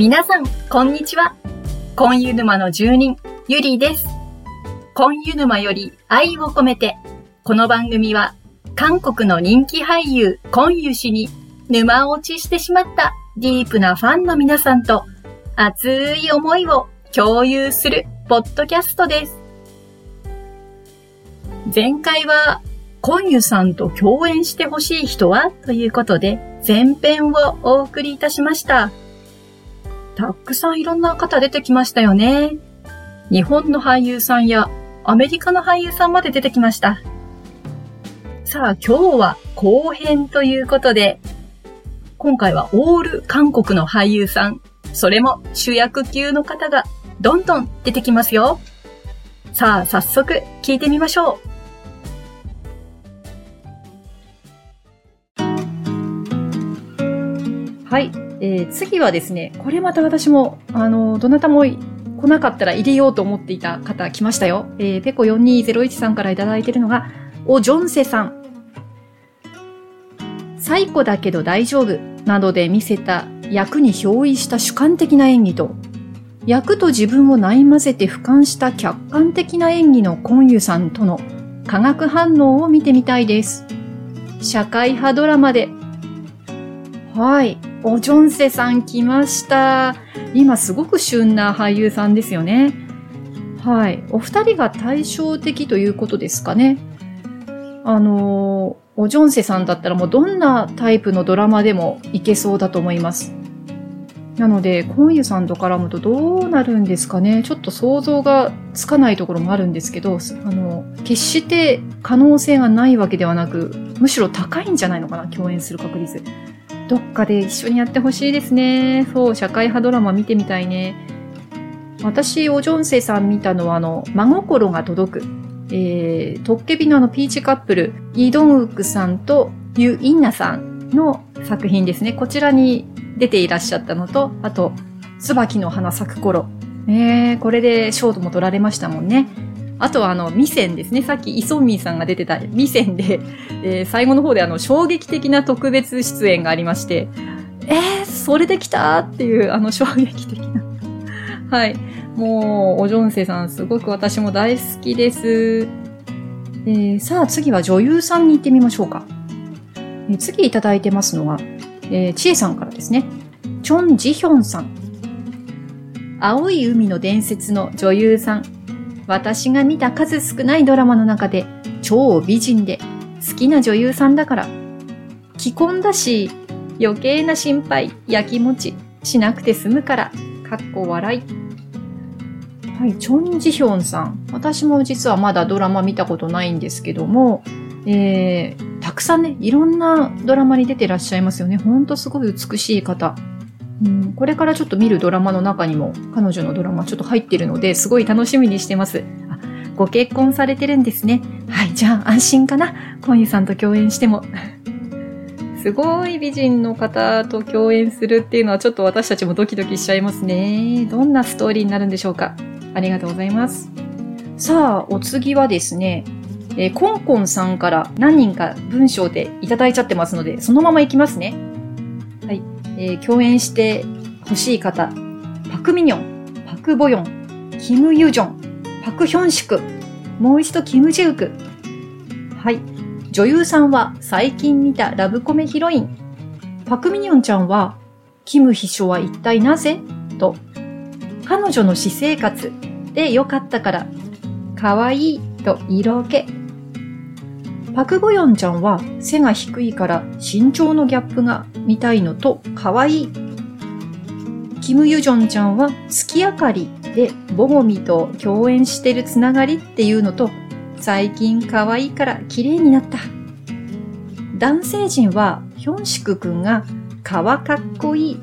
皆さん、こんにちは。コンユ沼の住人、ゆりです。コンユ沼より愛を込めて、この番組は、韓国の人気俳優、コンユ氏に沼落ちしてしまったディープなファンの皆さんと、熱い思いを共有するポッドキャストです。前回は、コンユさんと共演してほしい人は？ということで、前編をお送りいたしました。たくさんいろんな方出てきましたよね。日本の俳優さんやアメリカの俳優さんまで出てきました。さあ今日は後編ということで、今回はオール韓国の俳優さん、それも主役級の方がどんどん出てきますよ。さあ早速聞いてみましょう。はい。えー、次はですね、これまた私も、あの、どなたも来なかったら入れようと思っていた方来ましたよ。えー、ペコ4201さんからいただいてるのが、おジョンセさん。最古だけど大丈夫などで見せた役に憑依した主観的な演技と、役と自分をない混ぜて俯瞰した客観的な演技のコンユさんとの化学反応を見てみたいです。社会派ドラマで。はい。おジョンセさん来ました。今すごく旬な俳優さんですよね。はい。お二人が対照的ということですかね。あのおジョンセさんだったらもうどんなタイプのドラマでもいけそうだと思います。なので、コンユさんと絡むとどうなるんですかね。ちょっと想像がつかないところもあるんですけど、あの、決して可能性がないわけではなく、むしろ高いんじゃないのかな、共演する確率。どっかで一緒にやってほしいですね。そう、社会派ドラマ見てみたいね。私、おジョンセさん見たのは、あの、真心が届く。えー、トッケビのあの、ピーチカップル、イ・ドンウクさんとユ・インナさんの作品ですね。こちらに出ていらっしゃったのと、あと、椿の花咲く頃。えー、これでショートも取られましたもんね。あとはあの、ミセンですね。さっきイソンミーさんが出てたミセンで、えー、最後の方であの、衝撃的な特別出演がありまして、えー、それできたっていう、あの、衝撃的な。はい。もう、おジョンセさん、すごく私も大好きです。えー、さあ、次は女優さんに行ってみましょうか。えー、次いただいてますのは、えー、ちえさんからですね。チョン・ジヒョンさん。青い海の伝説の女優さん。私が見た数少ないドラマの中で超美人で好きな女優さんだから。既婚だし、余計な心配、やきもちしなくて済むから、かっこ笑い。はい、チョン・ジヒョンさん。私も実はまだドラマ見たことないんですけども、えー、たくさんね、いろんなドラマに出てらっしゃいますよね。ほんとすごい美しい方。これからちょっと見るドラマの中にも彼女のドラマちょっと入ってるのですごい楽しみにしてます。あ、ご結婚されてるんですね。はい、じゃあ安心かな。コンユさんと共演しても。すごい美人の方と共演するっていうのはちょっと私たちもドキドキしちゃいますね。どんなストーリーになるんでしょうか。ありがとうございます。さあ、お次はですね、えー、コンコンさんから何人か文章でいただいちゃってますので、そのままいきますね。えー、共演してほしい方、パクミニョン、パクボヨン、キムユジョン、パクヒョンシク、もう一度キムジウク。はい。女優さんは最近見たラブコメヒロイン。パクミニョンちゃんは、キム秘書は一体なぜ？と、彼女の私生活で良かったから、可愛いと色気。パクボヨンちゃんは背が低いから身長のギャップが見たいのと可愛い。キム・ユジョンちゃんは月明かりでボゴミと共演してるつながりっていうのと最近可愛いから綺麗になった。男性陣はヒョンシクくんがかわかっこいい。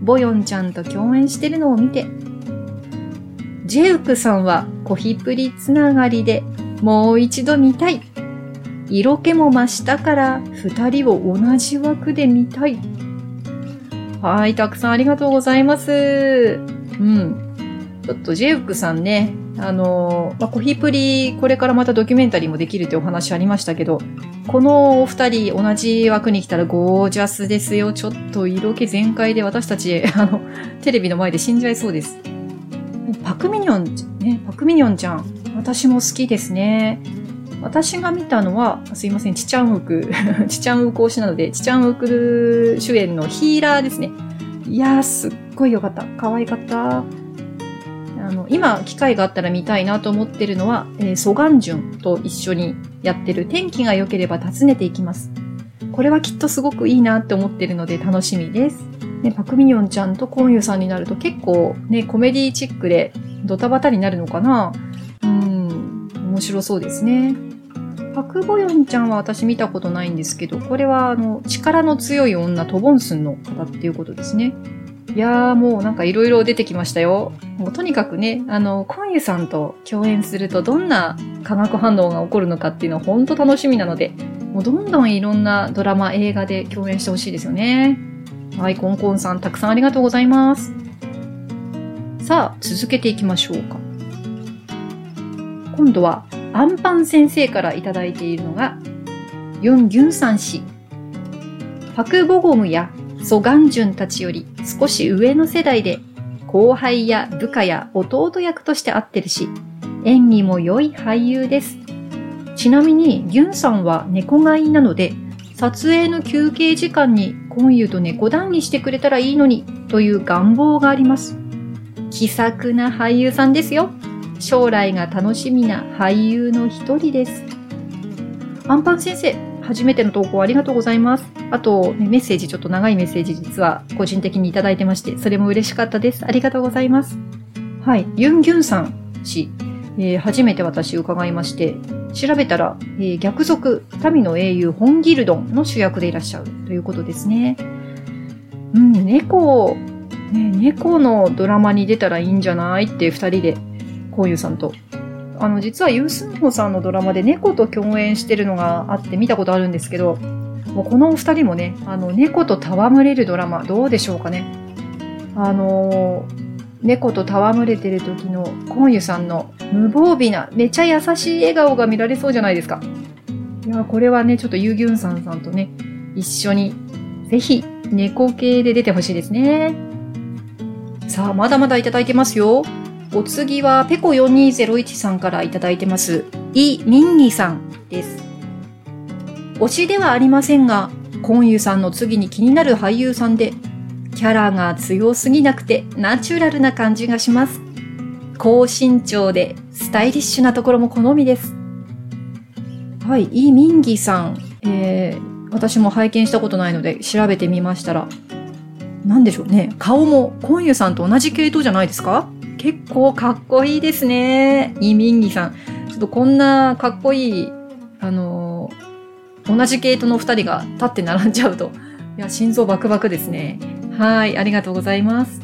ボヨンちゃんと共演してるのを見て。ジェウクさんはコヒプリつながりでもう一度見たい。色気も増したから二人を同じ枠で見たい。はい、たくさんありがとうございます。うん。ちょっとジェウクさんね、あの、まあ、コヒプリ、これからまたドキュメンタリーもできるってお話ありましたけど、このお二人同じ枠に来たらゴージャスですよ。ちょっと色気全開で私たち、あの、テレビの前で死んじゃいそうです。パクミニョン、ね、パクミニョンちゃん。私も好きですね。私が見たのは、すいません、チチャンウク、チチャンウク推しなので、チチャンウク主演のヒーラーですね。いやー、すっごい良かった。可愛かった。あの、今、機会があったら見たいなと思ってるのは、えー、ソガンジュンと一緒にやってる天気が良ければ訪ねていきます。これはきっとすごくいいなって思ってるので楽しみです。ね、パクミニョンちゃんとコンユさんになると結構ね、コメディチックでドタバタになるのかなうん、面白そうですね。パクボヨンちゃんは私見たことないんですけど、これはあの、力の強い女、トボンスンの方っていうことですね。いやーもうなんかいろいろ出てきましたよ。もうとにかくね、あの、コンユさんと共演するとどんな化学反応が起こるのかっていうのは本当楽しみなので、もうどんどんいろんなドラマ、映画で共演してほしいですよね。はい、コンコンさんたくさんありがとうございます。さあ、続けていきましょうか。今度は、アンパン先生からいただいているのが、ユン・ギュンサン氏。パク・ボゴムやソガンジュンたちより少し上の世代で後輩や部下や弟役として会ってるし、演技も良い俳優です。ちなみに、ギュンさんは猫飼いなので、撮影の休憩時間に今湯と猫談義してくれたらいいのにという願望があります。気さくな俳優さんですよ。将来が楽しみな俳優の一人です。アンパン先生、初めての投稿ありがとうございます。あと、ね、メッセージ、ちょっと長いメッセージ実は個人的にいただいてまして、それも嬉しかったです。ありがとうございます。はい、ユン・ギュンさん氏、えー、初めて私伺いまして、調べたら、えー、逆賊、民の英雄、ホンギルドンの主役でいらっしゃるということですね。うん、猫、ね、猫のドラマに出たらいいんじゃない？って二人で、こういうさんとあの、実はユースンホさんのドラマで猫と共演してるのがあって見たことあるんですけど、もうこのお二人もね、あの、猫と戯れるドラマ、どうでしょうかね。あの猫と戯れてる時のコンユさんの無防備な、めちゃ優しい笑顔が見られそうじゃないですか。いや、これはね、ちょっとユーギュンさんさんとね、一緒に、ぜひ、猫系で出てほしいですね。さあ、まだまだいただいてますよ。お次は、ペコ4201さんからいただいてます。イ・ミンギさんです。推しではありませんが、コンユさんの次に気になる俳優さんで、キャラが強すぎなくてナチュラルな感じがします。高身長でスタイリッシュなところも好みです。はい、イ・ミンギさん、えー、私も拝見したことないので調べてみましたら、なんでしょうね。顔もコンユさんと同じ系統じゃないですか？結構かっこいいですね。イ・ミンギさん。ちょっとこんなかっこいい、あの、同じ系統の二人が立って並んじゃうと、いや、心臓バクバクですね。はい、ありがとうございます。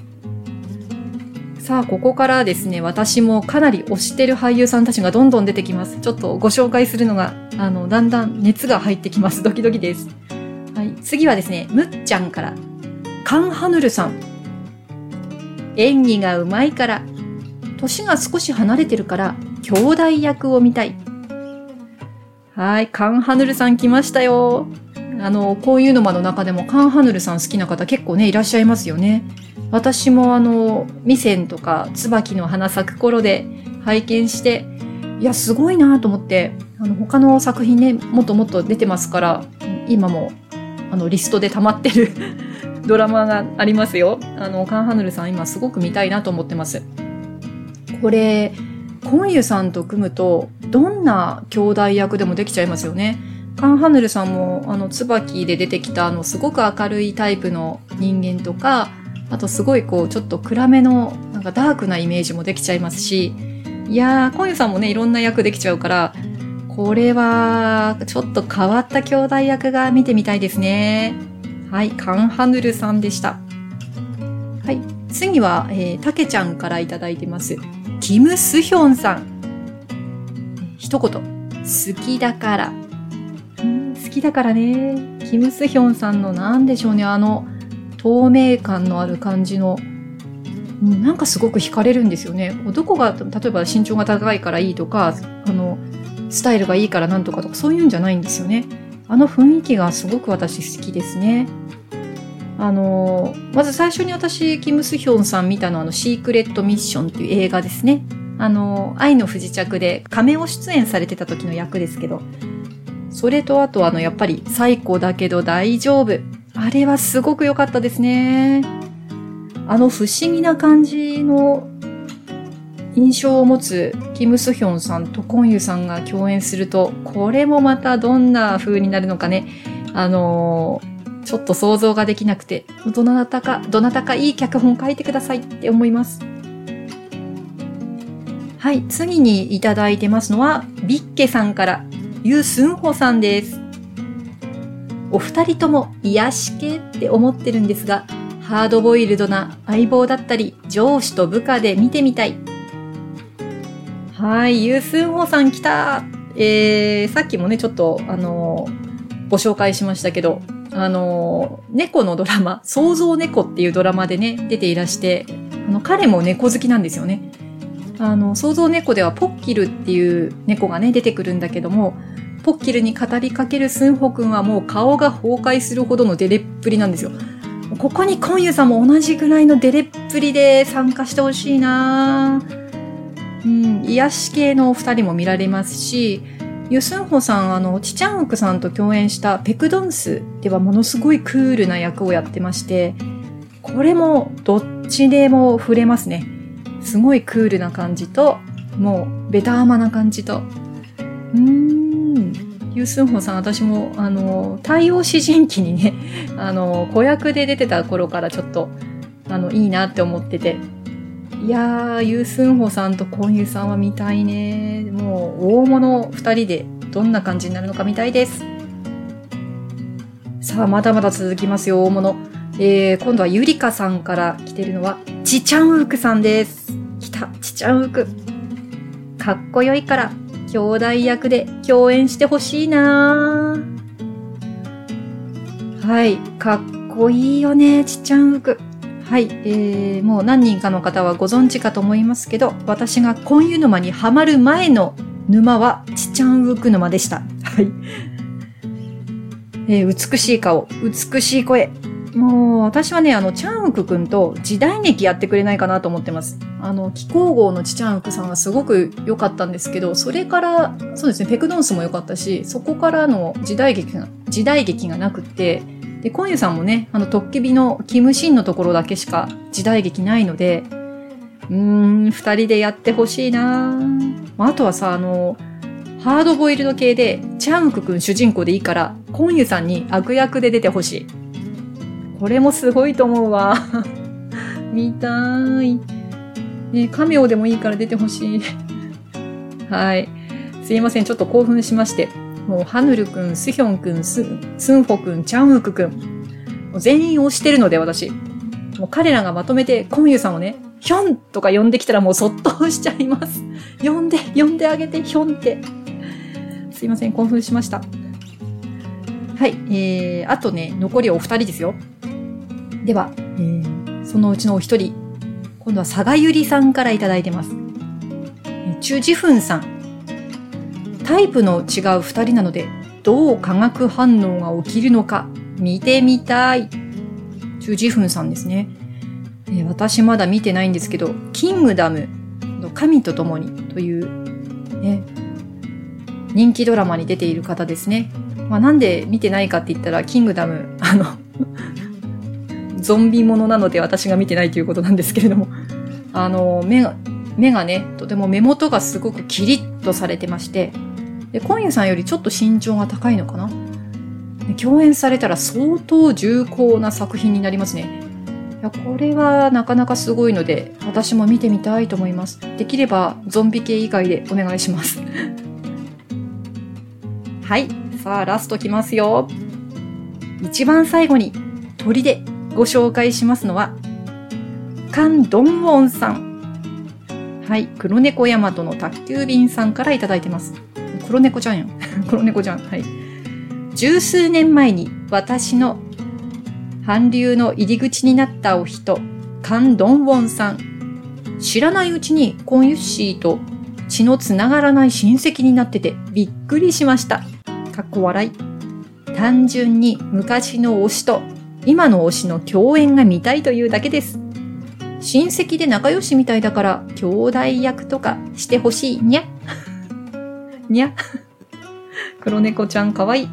さあ、ここからですね、私もかなり推してる俳優さんたちがどんどん出てきます。ちょっとご紹介するのが、あの、だんだん熱が入ってきます。ドキドキです。はい、次はですね、むっちゃんから、カンハヌルさん。演技がうまいから、年が少し離れてるから、兄弟役を見たい。はい、カンハヌルさん来ましたよ。あの、こういうのまの中でもカンハヌルさん好きな方結構ね、いらっしゃいますよね。私もあの、ミセンとか椿の花咲く頃で拝見して、いや、すごいなと思って、あの、他の作品ね、もっともっと出てますから、今も、あの、リストで溜まってるドラマがありますよ。あの、カンハヌルさん今すごく見たいなと思ってます。これ、コンユさんと組むと、どんな兄弟役でもできちゃいますよね。カンハヌルさんも、あの、椿で出てきた、あの、すごく明るいタイプの人間とか、あとすごいこう、ちょっと暗めの、なんかダークなイメージもできちゃいますし、いやー、コンユさんもね、いろんな役できちゃうから、これは、ちょっと変わった兄弟役が見てみたいですね。はい、カンハヌルさんでした。はい、次は、えー、たけちゃんからいただいてます。キム・スヒョンさん。一言、好きだから。好きだからね。キム・スヒョンさんの何でしょうね、あの、透明感のある感じの、うんなんかすごく惹かれるんですよね。どこが、例えば身長が高いからいいとか、あの、スタイルがいいからなんとかとか、そういうんじゃないんですよね。あの雰囲気がすごく私好きですね。あの、まず最初に私、キム・スヒョンさん見たのは、あの、シークレット・ミッションっていう映画ですね。あの、愛の不時着で亀メ出演されてた時の役ですけど、それとあとあの、やっぱり、最高だけど大丈夫。あれはすごく良かったですね。あの不思議な感じの印象を持つキム・スヒョンさんとコンユさんが共演すると、これもまたどんな風になるのかね。あのー、ちょっと想像ができなくて、どなたか、どなたかいい脚本書いてくださいって思います。はい、次にいただいてますのは、ビッケさんから、ユースンホさんです。お二人とも癒し系って思ってるんですが、ハードボイルドな相棒だったり、上司と部下で見てみたい。はい、ユースンホさん来たえー、さっきもね、ちょっと、あのー、ご紹介しましたけど、あのー、猫のドラマ、創造猫っていうドラマでね、出ていらして、あの、彼も猫好きなんですよね。あの、創造猫ではポッキルっていう猫がね、出てくるんだけども、ポッキルに語りかけるスンホ君はもう顔が崩壊するほどのデレっぷりなんですよ。ここにコンユさんも同じぐらいのデレっぷりで参加してほしいなぁ。うん、癒し系のお二人も見られますし、ユスンホさん、あの、チチャンウクさんと共演したペクドンスではものすごいクールな役をやってまして、これもどっちでも触れますね。すごいクールな感じと、もうベターな感じと。うーん。ユスンホさん、私も、あの、太陽詩人記にね、あの、子役で出てた頃からちょっと、あの、いいなって思ってて、いやー、ユースンホさんとコンユさんは見たいね。もう、大物二人でどんな感じになるのか見たいです。さあ、まだまだ続きますよ、大物。えー、今度はゆりかさんから来てるのは、ちちゃんうくさんです。来た、ちちゃんうく。かっこよいから、兄弟役で共演してほしいなはい、かっこいいよね、ちちゃんうく。はい、えー、もう何人かの方はご存知かと思いますけど、私が婚湯沼にはまる前の沼はチチャンウク沼でした。はい。えー、美しい顔、美しい声。もう、私はね、あの、チャンウクくんと時代劇やってくれないかなと思ってます。あの、気候号のチチャンウクさんはすごく良かったんですけど、それから、そうですね、ペクドンスも良かったし、そこからの時代劇が、時代劇がなくて、で、コンユさんもね、あの、トッケビのキムシンのところだけしか時代劇ないので、うーん、二人でやってほしいなあとはさ、あの、ハードボイルド系で、チャンウクくん主人公でいいから、コンユさんに悪役で出てほしい。これもすごいと思うわ。見たーい。ね、カメオでもいいから出てほしい。はい。すいません。ちょっと興奮しまして。もう、ハヌルくん、スヒョンくん、ススンホくん、チャンウクくん。もう全員推してるので、私。もう彼らがまとめて、コンユさんをね、ヒョンとか呼んできたらもうそっとしちゃいます。呼んで、呼んであげて、ヒョンって。すいません、興奮しました。はい、えー、あとね、残りお二人ですよ。では、えー、そのうちのお一人、今度は佐賀ゆりさんからいただいてます。チュジフンさん。タイプの違う二人なので、どう化学反応が起きるのか見てみたい。チュジフンさんですね。えー、私まだ見てないんですけど、キングダムの神と共にという、ね、人気ドラマに出ている方ですね。まあ、なんで見てないかって言ったら、キングダム、あのゾンビものなので私が見てないということなんですけれども、あの、目が、目がね、とても目元がすごくキリッとされてまして、で、今夜さんよりちょっと身長が高いのかな共演されたら相当重厚な作品になりますね。いや、これはなかなかすごいので、私も見てみたいと思います。できれば、ゾンビ系以外でお願いします。はい。さあ、ラストきますよ。一番最後に、鳥でご紹介しますのは、カン・ドンウォンさん。はい。黒猫ヤマトの宅急便さんからいただいてます。黒猫ちゃんやん。黒猫ちゃん。はい。十数年前に私の韓流の入り口になったお人、カン・ドンウォンさん。知らないうちにコンユッシーと血のつながらない親戚になっててびっくりしました。かっこ笑い。単純に昔の推しと今の推しの共演が見たいというだけです。親戚で仲良しみたいだから兄弟役とかしてほしいにゃ。にゃ。黒猫ちゃんかわいい。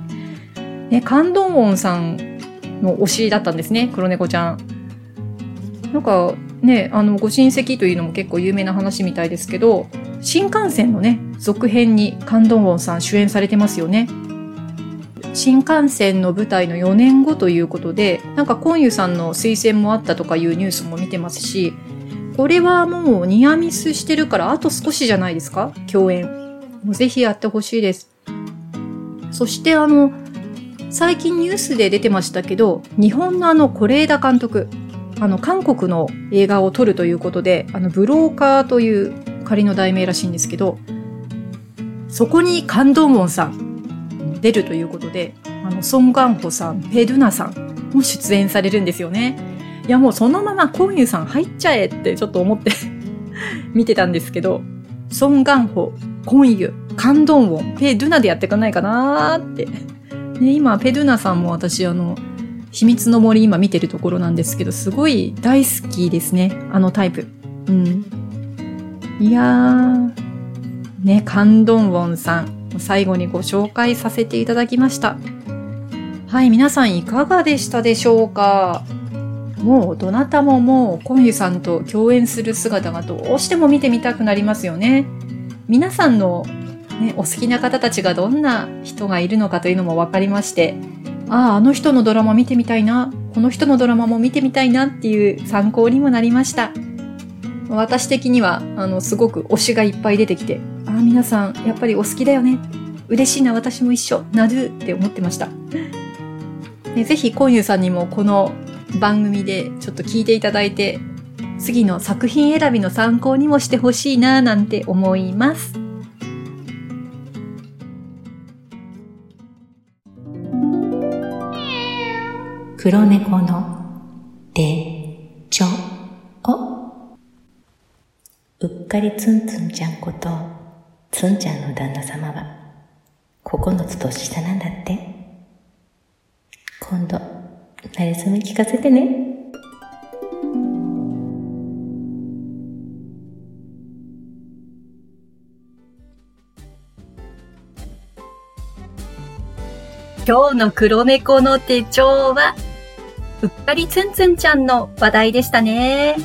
ね、カンドンウォンさんの推しだったんですね、黒猫ちゃん。なんかね、あの、ご親戚というのも結構有名な話みたいですけど、新幹線のね、続編にカンドンウォンさん主演されてますよね。新幹線の舞台の4年後ということで、なんかコンユさんの推薦もあったとかいうニュースも見てますし、これはもうニアミスしてるからあと少しじゃないですか？共演。もうぜひやってほしいです。そしてあの、最近ニュースで出てましたけど、日本のあの、是枝監督、あの、韓国の映画を撮るということで、あの、ブローカーという仮の題名らしいんですけど、そこにカンドンウォンさん出るということで、あの、ソン・ガンホさん、ペドゥナさんも出演されるんですよね。いや、もうそのままコンユさん入っちゃえってちょっと思って 見てたんですけど、ソン・ガンホ、コンユ、カンドンウォン、ペドゥナでやっていかないかなーって。ね、今、ペドゥナさんも私、あの、秘密の森今見てるところなんですけど、すごい大好きですね。あのタイプ。うん。いやー、ね、カンドンウォンさん、最後にご紹介させていただきました。はい、皆さんいかがでしたでしょうか？もう、どなたももう、コンユさんと共演する姿がどうしても見てみたくなりますよね。皆さんの、ね、お好きな方たちがどんな人がいるのかというのも分かりまして、ああ、あの人のドラマ見てみたいな、この人のドラマも見てみたいなっていう参考にもなりました。私的には、あの、すごく推しがいっぱい出てきて、あ、皆さん、やっぱりお好きだよね。嬉しいな、私も一緒。なるって思ってました。ね、ぜひ、コンユさんにもこの番組でちょっと聞いていただいて、次の作品選びの参考にもしてほしいな、なんて思います。黒猫のでちょおうっかりツンツンちゃんこと、ツンちゃんの旦那様は、9つ年下なんだって。今度、なれそめ聞かせてね。今日の黒猫の手帳は、うっかりツンツンちゃんの話題でしたね。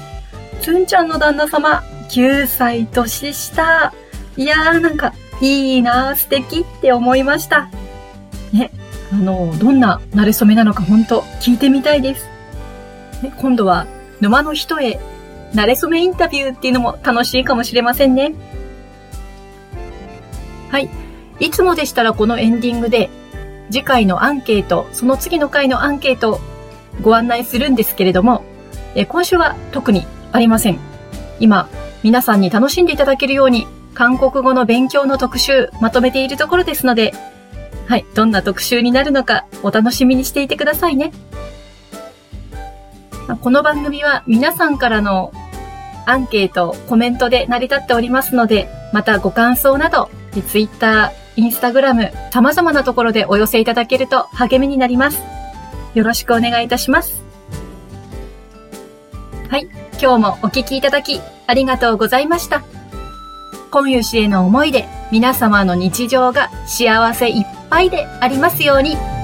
ツンちゃんの旦那様、9歳年下。いやーなんか、いいなー素敵って思いました。ね、あの、どんな馴れ初めなのか本当聞いてみたいです。ね、今度は沼の人へ馴れ初めインタビューっていうのも楽しいかもしれませんね。はい。いつもでしたらこのエンディングで次回のアンケート、その次の回のアンケートをご案内するんですけれども、え今週は特にありません。今、皆さんに楽しんでいただけるように、韓国語の勉強の特集まとめているところですので、はい、どんな特集になるのかお楽しみにしていてくださいね。この番組は皆さんからのアンケート、コメントで成り立っておりますので、またご感想など、Twitter、Instagram、様々なところでお寄せいただけると励みになります。よろしくお願いいたします。はい。今日もお聞きいただきありがとうございました。コミュ氏への思いで皆様の日常が幸せいっぱいでありますように。